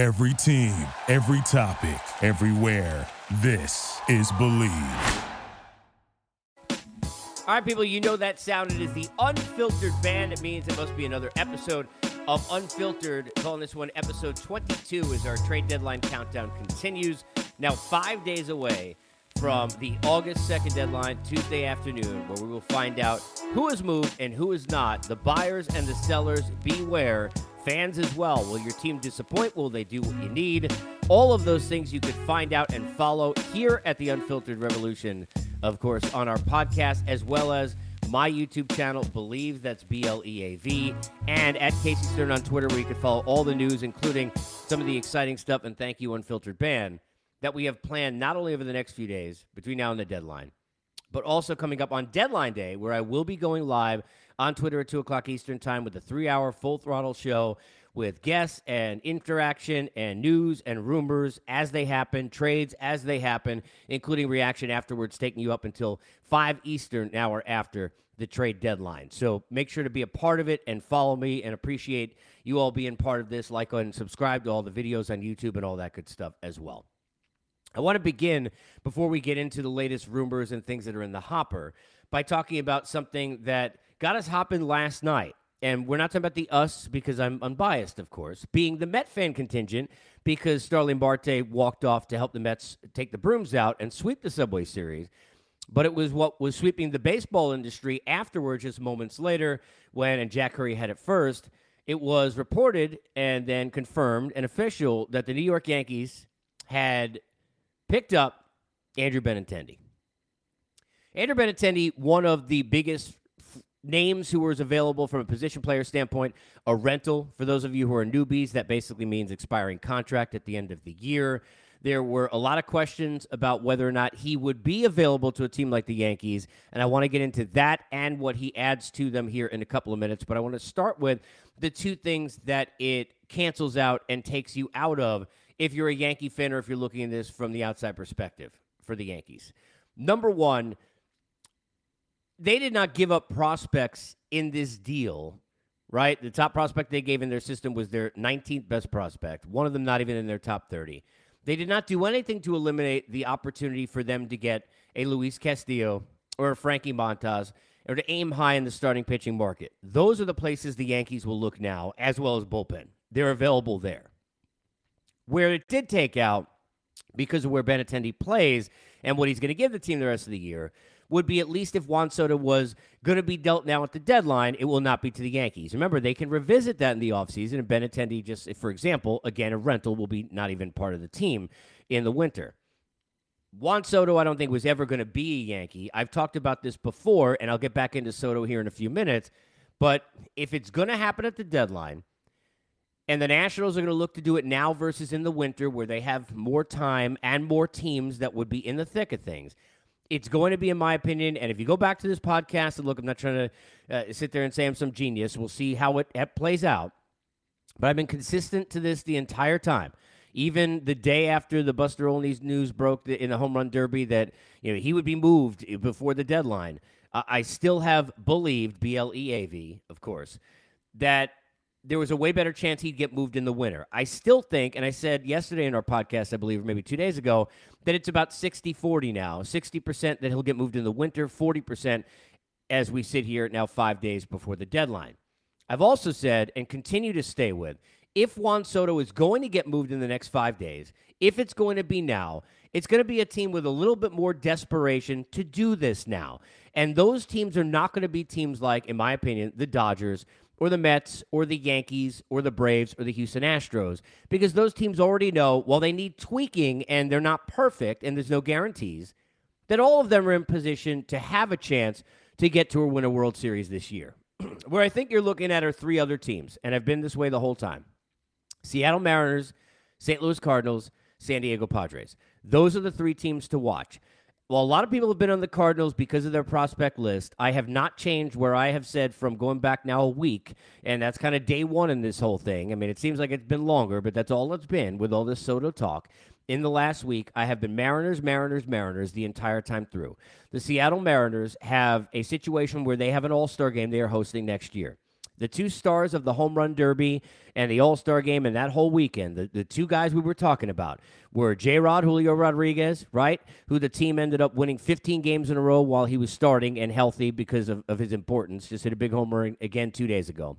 Every team, every topic, everywhere. This is Bleav. All right, people, you know that sound. It is the Unfiltered Band. It means it must be another episode of Unfiltered. Calling this one episode 22 as our trade deadline countdown continues. Now, five days away from the August 2nd deadline, Tuesday afternoon, where we will find out who has moved and who is not. The buyers and the sellers, beware. Fans as well. Will your team disappoint? Will they do what you need? All of those things you could find out and follow here at the Unfiltered Revolution, of course, on our podcast, as well as my YouTube channel, Bleav, that's B L E A V, and at Casey Stern on Twitter, where you can follow all the news, including some of the exciting stuff. And thank you, Unfiltered Band, that we have planned not only over the next few days between now and the deadline, but also coming up on deadline day, where I will be going live on Twitter at 2 o'clock Eastern Time with a three hour full throttle show with guests and interaction and news and rumors as they happen, trades as they happen, including reaction afterwards, taking you up until 5 Eastern hour after the trade deadline. So make sure to be a part of it and follow me and appreciate you all being part of this. Like and subscribe to all the videos on YouTube and all that good stuff as well. I want to begin before we get into the latest rumors and things that are in the hopper by talking about something that got us hopping last night. And we're not talking about the us because I'm unbiased, of course, being the Met fan contingent because Starling Marte walked off to help the Mets take the brooms out and sweep the Subway Series. But it was what was sweeping the baseball industry afterwards, just moments later, when, and Jack Curry had it first, it was reported and then confirmed and official that the New York Yankees had picked up Andrew Benintendi. Andrew Benintendi, one of the biggest names who was available from a position player standpoint. A rental, for those of you who are newbies, that basically means expiring contract at the end of the year. There were a lot of questions about whether or not he would be available to a team like the Yankees. And I want to get into that and what he adds to them here in a couple of minutes. But I want to start with the two things that it cancels out and takes you out of if you're a Yankee fan or if you're looking at this from the outside perspective for the Yankees. Number one, they did not give up prospects in this deal, right? The top prospect they gave in their system was their 19th best prospect, one of them not even in their top 30. They did not do anything to eliminate the opportunity for them to get a Luis Castillo or a Frankie Montas or to aim high in the starting pitching market. Those are the places the Yankees will look now, as well as bullpen. They're available there. Where it did take out, because of where Benintendi plays and what he's going to give the team the rest of the year, would be at least if Juan Soto was going to be dealt now at the deadline, it will not be to the Yankees. Remember, they can revisit that in the offseason, and Benintendi just, for example, again, a rental will be not even part of the team in the winter. Juan Soto, I don't think was ever going to be a Yankee. I've talked about this before, and I'll get back into Soto here in a few minutes. But if it's going to happen at the deadline, and the Nationals are going to look to do it now versus in the winter, where they have more time and more teams that would be in the thick of things it's going to be, in my opinion, and if you go back to this podcast and look, I'm not trying to uh, sit there and say I'm some genius. We'll see how it, it plays out. But I've been consistent to this the entire time. Even the day after the Buster Olney's news broke in the home run derby that you know he would be moved before the deadline, I still have believed B L E A V, of course, that there was a way better chance he'd get moved in the winter. I still think, and I said yesterday in our podcast, I believe, or maybe two days ago, that it's about 60 40 now. 60% that he'll get moved in the winter, 40% as we sit here now five days before the deadline. I've also said and continue to stay with if Juan Soto is going to get moved in the next five days, if it's going to be now, it's going to be a team with a little bit more desperation to do this now. And those teams are not going to be teams like, in my opinion, the Dodgers, or the Mets or the Yankees or the Braves or the Houston Astros because those teams already know while they need tweaking and they're not perfect and there's no guarantees that all of them are in position to have a chance to get to or win a World Series this year. Where I think you're looking at are three other teams, and I've been this way the whole time Seattle Mariners, St. Louis Cardinals, San Diego Padres. Those are the three teams to watch. Well, a lot of people have been on the Cardinals because of their prospect list. I have not changed where I have said from going back now a week, and that's kind of day one in this whole thing. I mean, it seems like it's been longer, but that's all it's been with all this Soto talk. In the last week, I have been Mariners, Mariners, Mariners the entire time through. The Seattle Mariners have a situation where they have an all star game they are hosting next year. The two stars of the home run derby and the All Star game and that whole weekend, the, the two guys we were talking about were J Rod Julio Rodriguez, right? Who the team ended up winning 15 games in a row while he was starting and healthy because of, of his importance. Just hit a big homer again two days ago.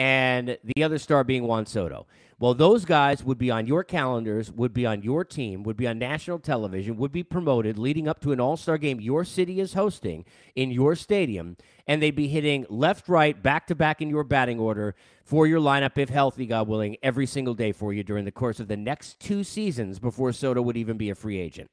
And the other star being Juan Soto. Well, those guys would be on your calendars, would be on your team, would be on national television, would be promoted leading up to an all star game your city is hosting in your stadium, and they'd be hitting left, right, back to back in your batting order for your lineup, if healthy, God willing, every single day for you during the course of the next two seasons before Soto would even be a free agent.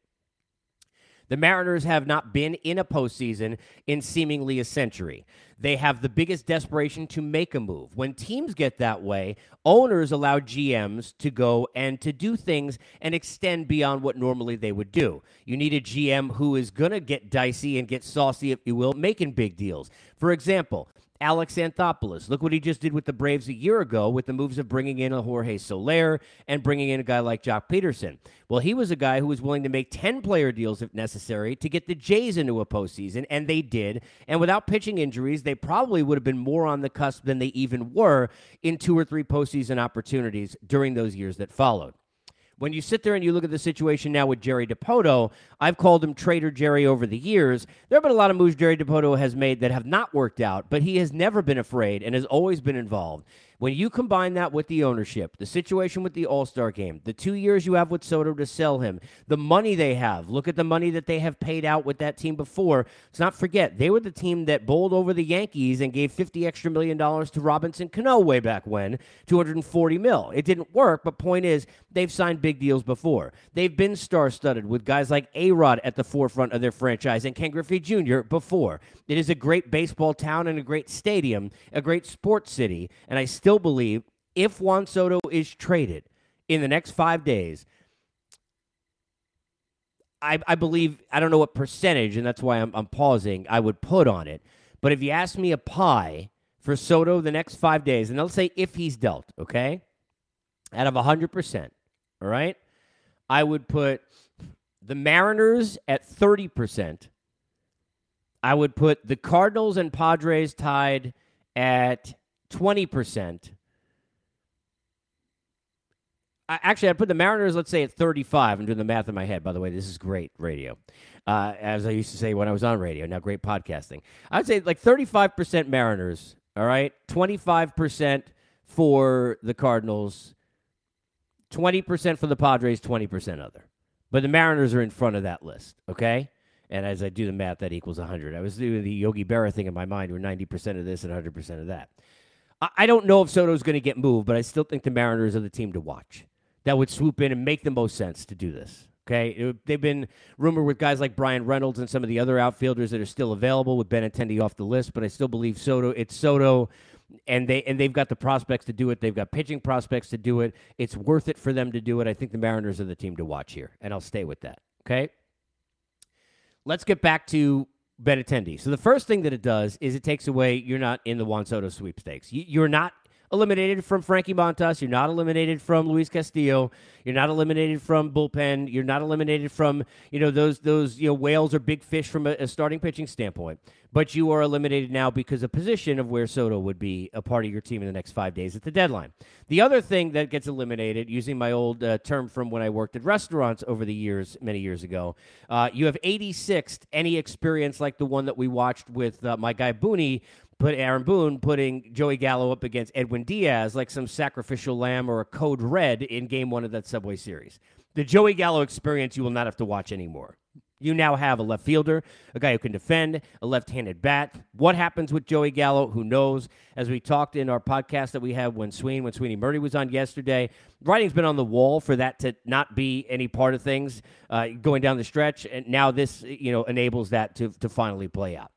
The Mariners have not been in a postseason in seemingly a century. They have the biggest desperation to make a move. When teams get that way, owners allow GMs to go and to do things and extend beyond what normally they would do. You need a GM who is going to get dicey and get saucy, if you will, making big deals. For example, Alex Anthopoulos. Look what he just did with the Braves a year ago with the moves of bringing in a Jorge Soler and bringing in a guy like Joc Pederson. Well, he was a guy who was willing to make 10 player deals if necessary to get the Jays into a postseason, and they did. And without pitching injuries, they probably would have been more on the cusp than they even were in two or three postseason opportunities during those years that followed. When you sit there and you look at the situation now with Jerry Dipoto, I've called him Trader Jerry over the years. There have been a lot of moves Jerry Dipoto has made that have not worked out, but he has never been afraid and has always been involved. When you combine that with the ownership, the situation with the All Star game, the two years you have with Soto to sell him, the money they have, look at the money that they have paid out with that team before. Let's not forget, they were the team that bowled over the Yankees and gave 50 extra million dollars to Robinson Cano way back when, 240 mil. It didn't work, but point is, they've signed big deals before. They've been star studded with guys like A Rod at the forefront of their franchise and Ken Griffey Jr. before. It is a great baseball town and a great stadium, a great sports city, and I still believe if Juan Soto is traded in the next five days, I, I believe, I don't know what percentage, and that's why I'm, I'm pausing, I would put on it. But if you ask me a pie for Soto the next five days, and let's say if he's dealt, okay, out of 100%, all right, I would put the Mariners at 30%. I would put the Cardinals and Padres tied at 20%. I, actually, I'd put the Mariners, let's say, at 35. I'm doing the math in my head, by the way. This is great radio. Uh, as I used to say when I was on radio. Now, great podcasting. I would say like 35% Mariners, all right? 25% for the Cardinals, 20% for the Padres, 20% other. But the Mariners are in front of that list, okay? And as I do the math, that equals 100. I was doing the Yogi Berra thing in my mind where 90% of this and 100% of that. I don't know if Soto's going to get moved, but I still think the Mariners are the team to watch. That would swoop in and make the most sense to do this. Okay, it, they've been rumored with guys like Bryan Reynolds and some of the other outfielders that are still available with Benintendi off the list, but I still believe Soto. It's Soto, and they and they've got the prospects to do it. They've got pitching prospects to do it. It's worth it for them to do it. I think the Mariners are the team to watch here, and I'll stay with that. Okay. Let's get back to Benintendi. So the first thing that it does is it takes away you're not in the Juan Soto sweepstakes. You, are not eliminated from Frankie Montas. You're not eliminated from Luis Castillo. You're not eliminated from bullpen. You're not eliminated from you know those those you know whales or big fish from a, a starting pitching standpoint. But you are eliminated now because of position of where Soto would be a part of your team in the next five days at the deadline. The other thing that gets eliminated, using my old uh, term from when I worked at restaurants over the years, many years ago, uh, you have 86th any experience like the one that we watched with uh, my guy Booney put Aaron Boone putting Joey Gallo up against Edwin Diaz like some sacrificial lamb or a code red in game one of that Subway Series. The Joey Gallo experience you will not have to watch anymore. You now have a left fielder, a guy who can defend, a left handed bat. What happens with Joey Gallo? Who knows? As we talked in our podcast that we had when Sweeney, when Sweeney Murti was on yesterday, writing's been on the wall for that to not be any part of things uh, going down the stretch. And now this, you know, enables that to, to finally play out.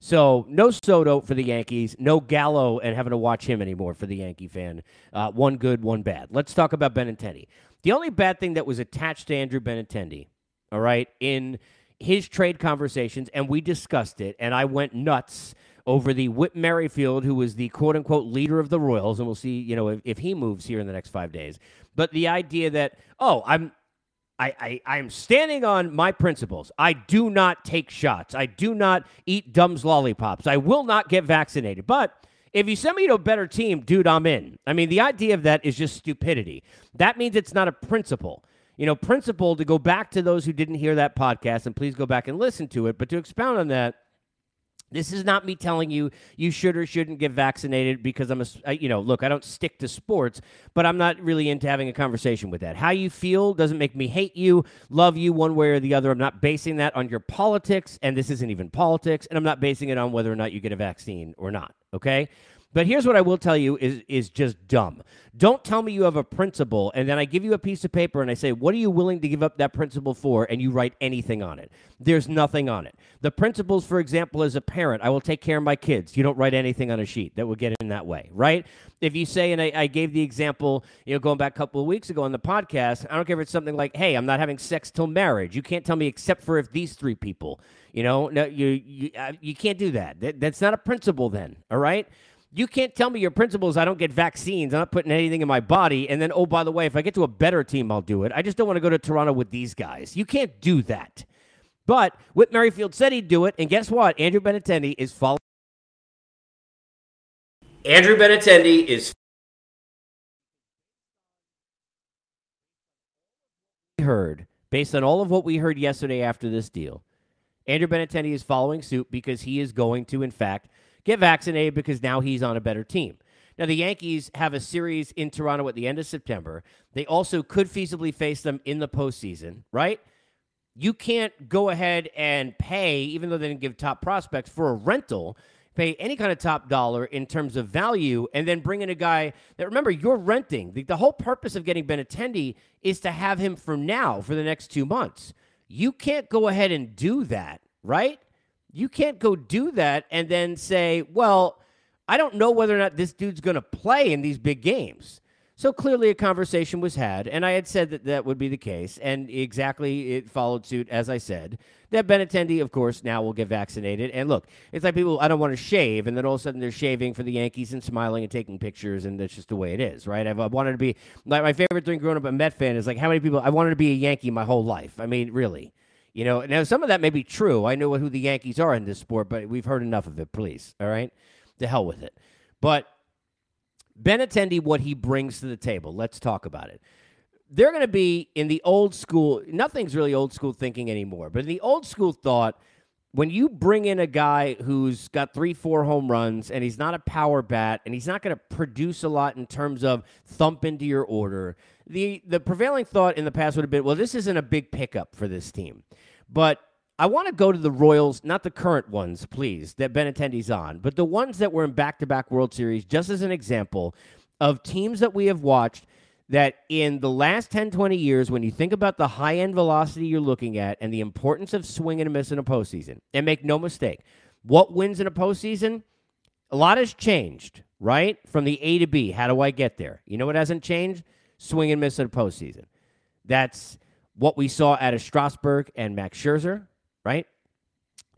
So no Soto for the Yankees, no Gallo, and having to watch him anymore for the Yankee fan. Uh, one good, one bad. Let's talk about Benintendi. The only bad thing that was attached to Andrew Benintendi, all right, in his trade conversations, and we discussed it, and I went nuts over the Whit Merrifield, who was the quote unquote leader of the Royals, and we'll see, you know, if, if he moves here in the next five days. But the idea that, oh, I'm I, I, am standing on my principles. I do not take shots. I do not eat Dumb's lollipops. I will not get vaccinated. But If you send me to a better team, dude, I'm in. I mean, the idea of that is just stupidity. That means it's not a principle. You know, principle to go back to those who didn't hear that podcast, and please go back and listen to it. But to expound on that, this is not me telling you you should or shouldn't get vaccinated because I'm a, you know, look, I don't stick to sports, but I'm not really into having a conversation with that. How you feel doesn't make me hate you, love you one way or the other. I'm not basing that on your politics, and this isn't even politics, and I'm not basing it on whether or not you get a vaccine or not, okay? But here's what I will tell you is is just dumb. Don't tell me you have a principle and then I give you a piece of paper and I say, "What are you willing to give up that principle for?" and you write anything on it. There's nothing on it. The principles, for example, as a parent, I will take care of my kids. You don't write anything on a sheet that will get in that way, right? If you say, and I, I gave the example, you know, going back a couple of weeks ago on the podcast, I don't care if it's something like, "Hey, I'm not having sex till marriage." You can't tell me except for if these three people, you know, no, you you uh, you can't do that. that. That's not a principle, then. All right. You can't tell me your principles. I don't get vaccines. I'm not putting anything in my body. And then, oh, by the way, if I get to a better team, I'll do it. I just don't want to go to Toronto with these guys. You can't do that. But Whit Merrifield said he'd do it. And guess what? Andrew Benintendi is following. Andrew Benintendi is heard based on all of what we heard yesterday after this deal. Andrew Benintendi is following suit because he is going to, in fact, get vaccinated because now he's on a better team. Now, the Yankees have a series in Toronto at the end of September. They also could feasibly face them in the postseason, right? You can't go ahead and pay, even though they didn't give top prospects, for a rental, pay any kind of top dollar in terms of value, and then bring in a guy that, remember, you're renting. The, the whole purpose of getting Benintendi is to have him for now, for the next two months. You can't go ahead and do that, right? You can't go do that and then say, well, I don't know whether or not this dude's going to play in these big games. So clearly, a conversation was had, and I had said that that would be the case, and exactly it followed suit as I said. That Benintendi, of course, now will get vaccinated. And look, it's like people, I don't want to shave, and then all of a sudden they're shaving for the Yankees and smiling and taking pictures, and that's just the way it is, right? I've, I wanted to be like my favorite thing growing up a Met fan is like how many people I wanted to be a Yankee my whole life. I mean, really. You know, now some of that may be true. I know who the Yankees are in this sport, but we've heard enough of it, please. All right? To hell with it. But Benintendi, what he brings to the table, let's talk about it. They're going to be in the old school, nothing's really old school thinking anymore, but in the old school thought, when you bring in a guy who's got three, four home runs and he's not a power bat and he's not going to produce a lot in terms of thump into your order, the, the prevailing thought in the past would have been, well, this isn't a big pickup for this team. But I want to go to the Royals, not the current ones, please, that Benintendi's on, but the ones that were in back to back World Series, just as an example of teams that we have watched that in the last 10, 20 years, when you think about the high end velocity you're looking at and the importance of swing and a miss in a postseason, and make no mistake, what wins in a postseason? A lot has changed, right? From the A to B. How do I get there? You know what hasn't changed? Swing and miss in a postseason. That's what we saw out of Strasburg and Max Scherzer, right?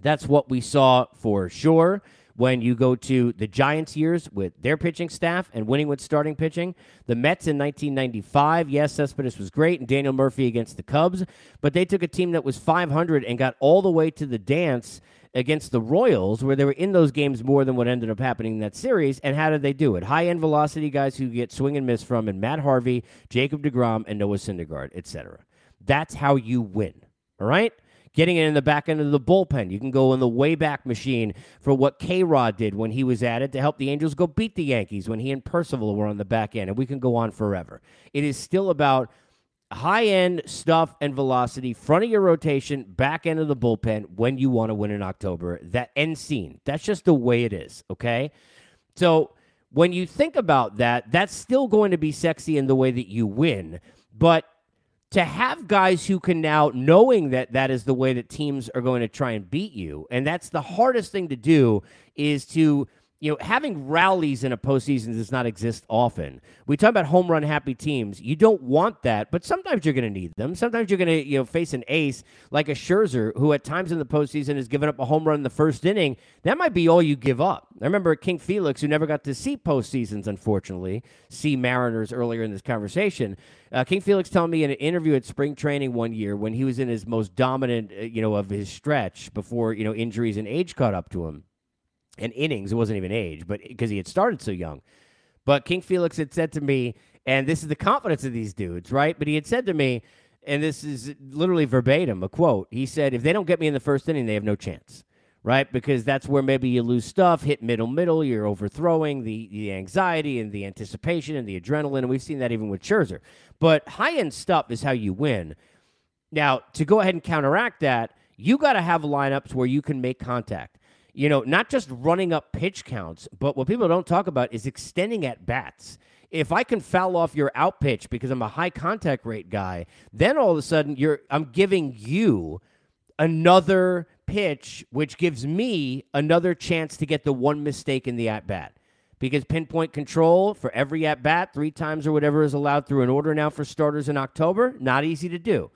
That's what we saw for sure when you go to the Giants years with their pitching staff and winning with starting pitching. The Mets in 1995, yes, Cespedes was great, and Daniel Murphy against the Cubs, but they took a team that was 500 and got all the way to the dance against the Royals, where they were in those games more than what ended up happening in that series. And how did they do it? High end velocity guys who get swing and miss from, and Matt Harvey, Jacob DeGrom, and Noah Syndergaard, etc. That's how you win. All right? Getting it in the back end of the bullpen. You can go in the way back machine for what K Rod did when he was at it to help the Angels go beat the Yankees when he and Percival were on the back end. And we can go on forever. It is still about high end stuff and velocity, front of your rotation, back end of the bullpen when you want to win in October. That end scene. That's just the way it is. Okay. So when you think about that, that's still going to be sexy in the way that you win. But to have guys who can now, knowing that that is the way that teams are going to try and beat you, and that's the hardest thing to do, is to you know, having rallies in a postseason does not exist often. We talk about home run happy teams. You don't want that, but sometimes you're going to need them. Sometimes you're going to, you know, face an ace like a Scherzer, who at times in the postseason has given up a home run in the first inning. That might be all you give up. I remember King Felix, who never got to see postseasons, unfortunately, see Mariners earlier in this conversation. Uh, King Felix telling me in an interview at spring training one year when he was in his most dominant, uh, you know, of his stretch before you know injuries and age caught up to him and innings. It wasn't even age, but because he had started so young. But King Felix had said to me, and this is the confidence of these dudes, right? But he had said to me, and this is literally verbatim, a quote. He said, if they don't get me in the first inning, they have no chance, right? Because that's where maybe you lose stuff, hit middle, middle, you're overthrowing the, the anxiety and the anticipation and the adrenaline. And we've seen that even with Scherzer. But high end stuff is how you win. Now, to go ahead and counteract that, you got to have lineups where you can make contact. You know, not just running up pitch counts, but what people don't talk about is extending at bats if I can foul off your out pitch because I'm a high contact rate guy, then all of a sudden you're I'm giving you another pitch, which gives me another chance to get the one mistake in the at bat. Because pinpoint control for every at bat, three times or whatever is allowed through an order now for starters in October, not easy to do.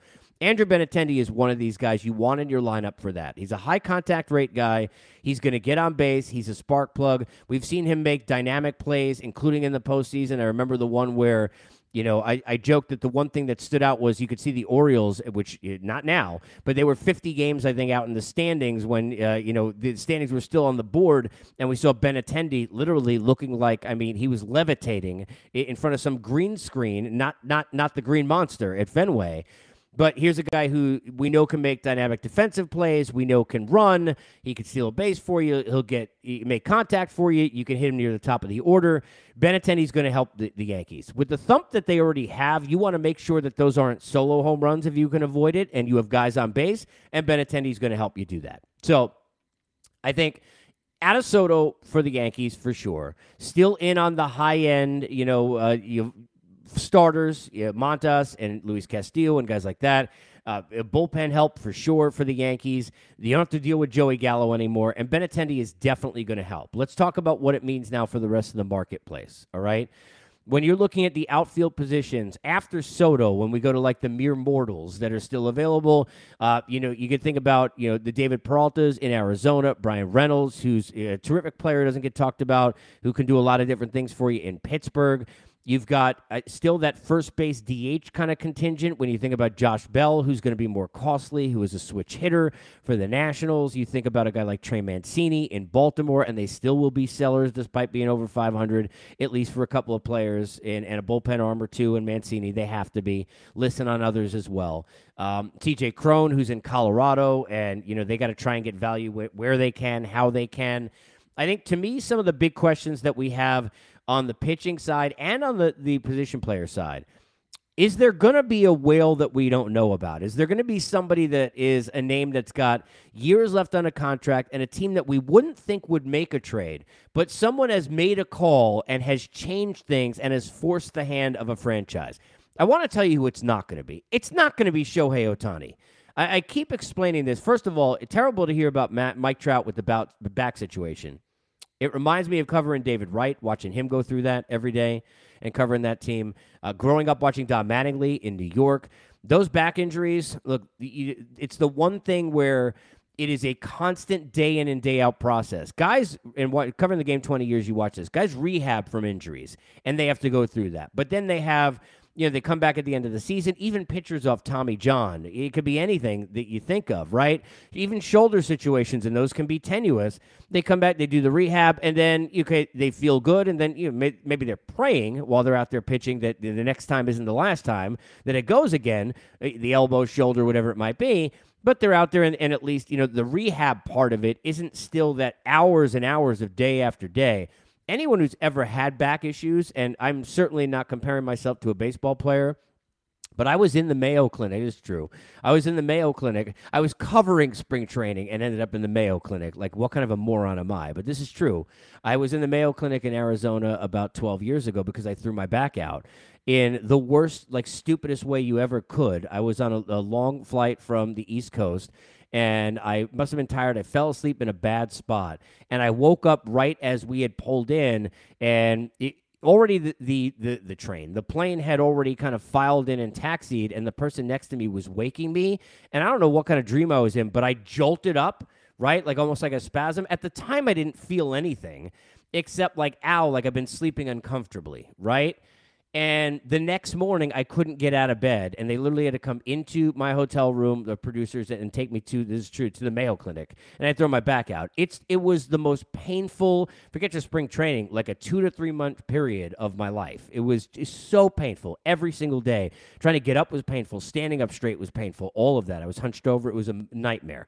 Andrew Benintendi is one of these guys you want in your lineup for that. He's a high contact rate guy. He's going to get on base. He's a spark plug. We've seen him make dynamic plays, including in the postseason. I remember the one where you know, I, I joked that the one thing that stood out was you could see the Orioles, which eh, not now, but they were 50 games, I think, out in the standings when, uh, you know, the standings were still on the board. And we saw Benintendi literally looking like, I mean, he was levitating in front of some green screen, not, not, not the green monster at Fenway. But here's a guy who we know can make dynamic defensive plays. We know can run. He can steal a base for you. He'll get he make contact for you. You can hit him near the top of the order. Benintendi's going to help the, the, Yankees with the thump that they already have. You want to make sure that those aren't solo home runs if you can avoid it, and you have guys on base. And Benintendi's going to help you do that. So, I think. Out of Soto for the Yankees for sure. Still in on the high end, you know, uh, you starters, you know, Montas and Luis Castillo and guys like that. Uh, bullpen help for sure for the Yankees. You don't have to deal with Joey Gallo anymore, and Benintendi is definitely going to help. Let's talk about what it means now for the rest of the marketplace. All right. When you're looking at the outfield positions after Soto, when we go to like the mere mortals that are still available, uh, you know, you could think about, you know, the David Peraltas in Arizona, Bryan Reynolds, who's a terrific player, doesn't get talked about, who can do a lot of different things for you in Pittsburgh. You've got uh, still that first base DH kind of contingent when you think about Josh Bell, who's going to be more costly, who is a switch hitter for the Nationals. You think about a guy like Trey Mancini in Baltimore, and they still will be sellers despite being over 500, at least for a couple of players and, and a bullpen arm or two. And Mancini, they have to be. Listen on others as well. Um, TJ Cron, who's in Colorado, and you know they got to try and get value where they can, how they can. I think to me, some of the big questions that we have on the pitching side and on the, the position player side. Is there going to be a whale that we don't know about? Is there going to be somebody that is a name that's got years left on a contract and a team that we wouldn't think would make a trade, but someone has made a call and has changed things and has forced the hand of a franchise? I want to tell you who it's not going to be. It's not going to be Shohei Ohtani. I, I, keep explaining this. First of all, terrible to hear about Matt, Mike Trout with the, bout, the back situation. It reminds me of covering David Wright, watching him go through that every day and covering that team. Uh, growing up watching Don Mattingly in New York, those back injuries, look, it's the one thing where it is a constant day in and day out process. Guys, and what, covering the game 20 years, you watch this. Guys rehab from injuries, and they have to go through that. But then they have you know, they come back at the end of the season. Even pitchers off Tommy John. It could be anything that you think of, right? Even shoulder situations, and those can be tenuous. They come back, they do the rehab, and then you okay, they feel good, and then you know maybe they're praying while they're out there pitching that the next time isn't the last time that it goes again, eh, the elbow, shoulder, whatever it might be. But they're out there, and, and at least you know the rehab part of it isn't still that hours and hours of day after day anyone who's ever had back issues, and I'm certainly not comparing myself to a baseball player, but I was in the Mayo Clinic. It's true. I was in the Mayo Clinic. I was covering spring training and ended up in the Mayo Clinic. Like, what kind of a moron am I? But this is true. I was in the Mayo Clinic in Arizona about 12 years ago because I threw my back out in the worst, like, stupidest way you ever could. I was on a, a long flight from the East Coast and I must have been tired. I fell asleep in a bad spot, and I woke up right as we had pulled in, and it, already the, the, the the train, the plane had already kind of filed in and taxied, and the person next to me was waking me, and I don't know what kind of dream I was in, but I jolted up, right, like almost like a spasm. At the time, I didn't feel anything except like ow, like I've been sleeping uncomfortably, right. And the next morning, I couldn't get out of bed, and they literally had to come into my hotel room, the producers, and take me to this is true to the Mayo Clinic, and I throw my back out. It's it was the most painful. Forget your spring training, like a two to three month period of my life. It was so painful every single day. Trying to get up was painful. Standing up straight was painful. All of that. I was hunched over. It was a nightmare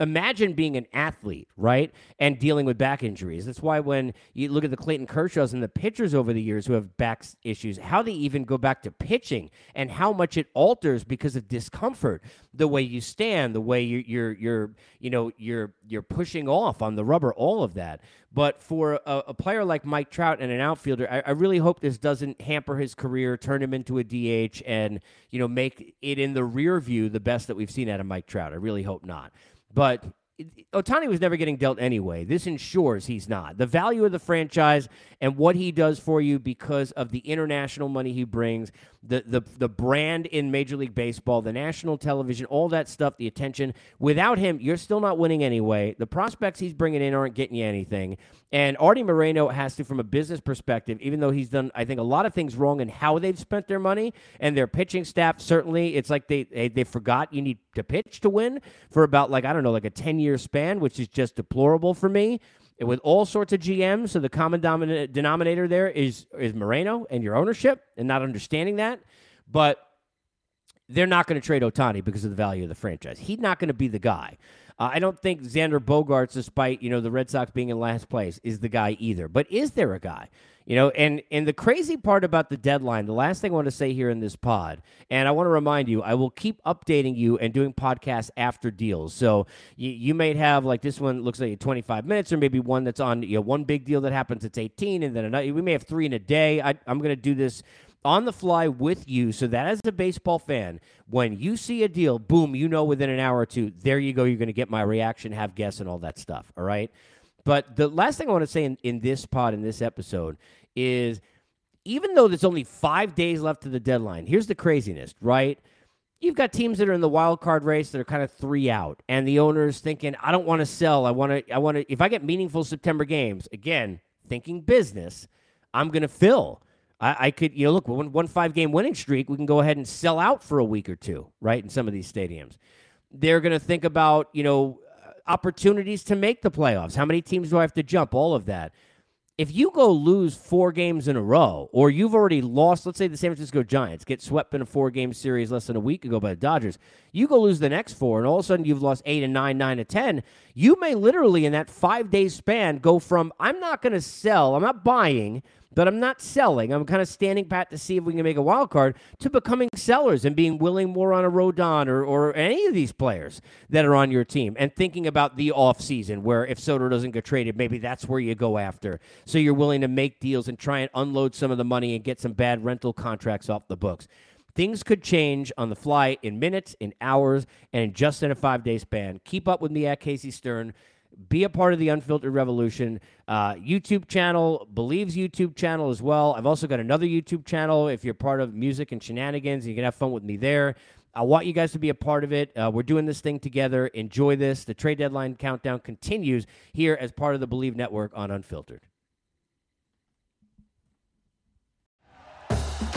imagine being an athlete, right? And dealing with back injuries. That's why when you look at the Clayton Kershaws and the pitchers over the years who have back issues, how they even go back to pitching and how much it alters because of discomfort. The way you stand, the way you're you're, you're you know you're you're pushing off on the rubber, all of that. But for a, a player like Mike Trout and an outfielder, I, I really hope this doesn't hamper his career, turn him into a DH, and you know make it in the rear view the best that we've seen out of Mike Trout. I really hope not. But Ohtani was never getting dealt anyway. This ensures he's not. The value of the franchise and what he does for you because of the international money he brings, the the the brand in Major League Baseball, the national television, all that stuff, the attention. Without him, you're still not winning anyway. The prospects he's bringing in aren't getting you anything. And Artie Moreno has to, from a business perspective, even though he's done, I think, a lot of things wrong in how they've spent their money and their pitching staff. Certainly, it's like they they, they forgot you need to pitch to win for about like I don't know, like a ten year span, which is just deplorable for me with all sorts of GMs. So the common denominator there is is Moreno and your ownership, and not understanding that. But they're not going to trade Ohtani because of the value of the franchise. He's not going to be the guy. Uh, I don't think Xander Bogaerts, despite you know the Red Sox being in last place, is the guy either. But is there a guy? You know, and and the crazy part about the deadline, the last thing I want to say here in this pod, and I want to remind you, I will keep updating you and doing podcasts after deals. So you, you may have like this one looks like 25 minutes, or maybe one that's on you know one big deal that happens it's 18, and then another. We may have three in a day. I, I'm going to do this on the fly with you so that as a baseball fan, when you see a deal, boom, you know within an hour or two, there you go, you're going to get my reaction, have guess, and all that stuff. All right. But the last thing I want to say in, in this pod, in this episode, is even though there's only five days left to the deadline, here's the craziness, right? You've got teams that are in the wild card race that are kind of three out, and the owners thinking, I don't want to sell. I want to, I want to, if I get meaningful September games, again, thinking business, I'm going to fill. I, I, could, you know, look, one, one five game winning streak, we can go ahead and sell out for a week or two, right? In some of these stadiums. They're going to think about, you know, opportunities to make the playoffs. How many teams do I have to jump? All of that. If you go lose four games in a row, or you've already lost, let's say the San Francisco Giants get swept in a four game series less than a week ago by the Dodgers, you go lose the next four, and all of a sudden you've lost eight and nine, nine and 10. You may literally, in that five day span, go from I'm not going to sell, I'm not buying but I'm not selling. I'm kind of standing pat to see if we can make a wild card to becoming sellers and being willing more on a Rodon or, or any of these players that are on your team and thinking about the offseason where if Soto doesn't get traded, maybe that's where you go after. So you're willing to make deals and try and unload some of the money and get some bad rental contracts off the books. Things could change on the fly in minutes, in hours, and in just in a five day span. Keep up with me at Casey Stern be a part of the Unfiltered Revolution uh, YouTube channel, Bleav's YouTube channel as well. I've also got another YouTube channel. If you're part of Music and Shenanigans, you can have fun with me there. I want you guys to be a part of it. Uh, we're doing this thing together. Enjoy this. The trade deadline countdown continues here as part of the Bleav Network on Unfiltered.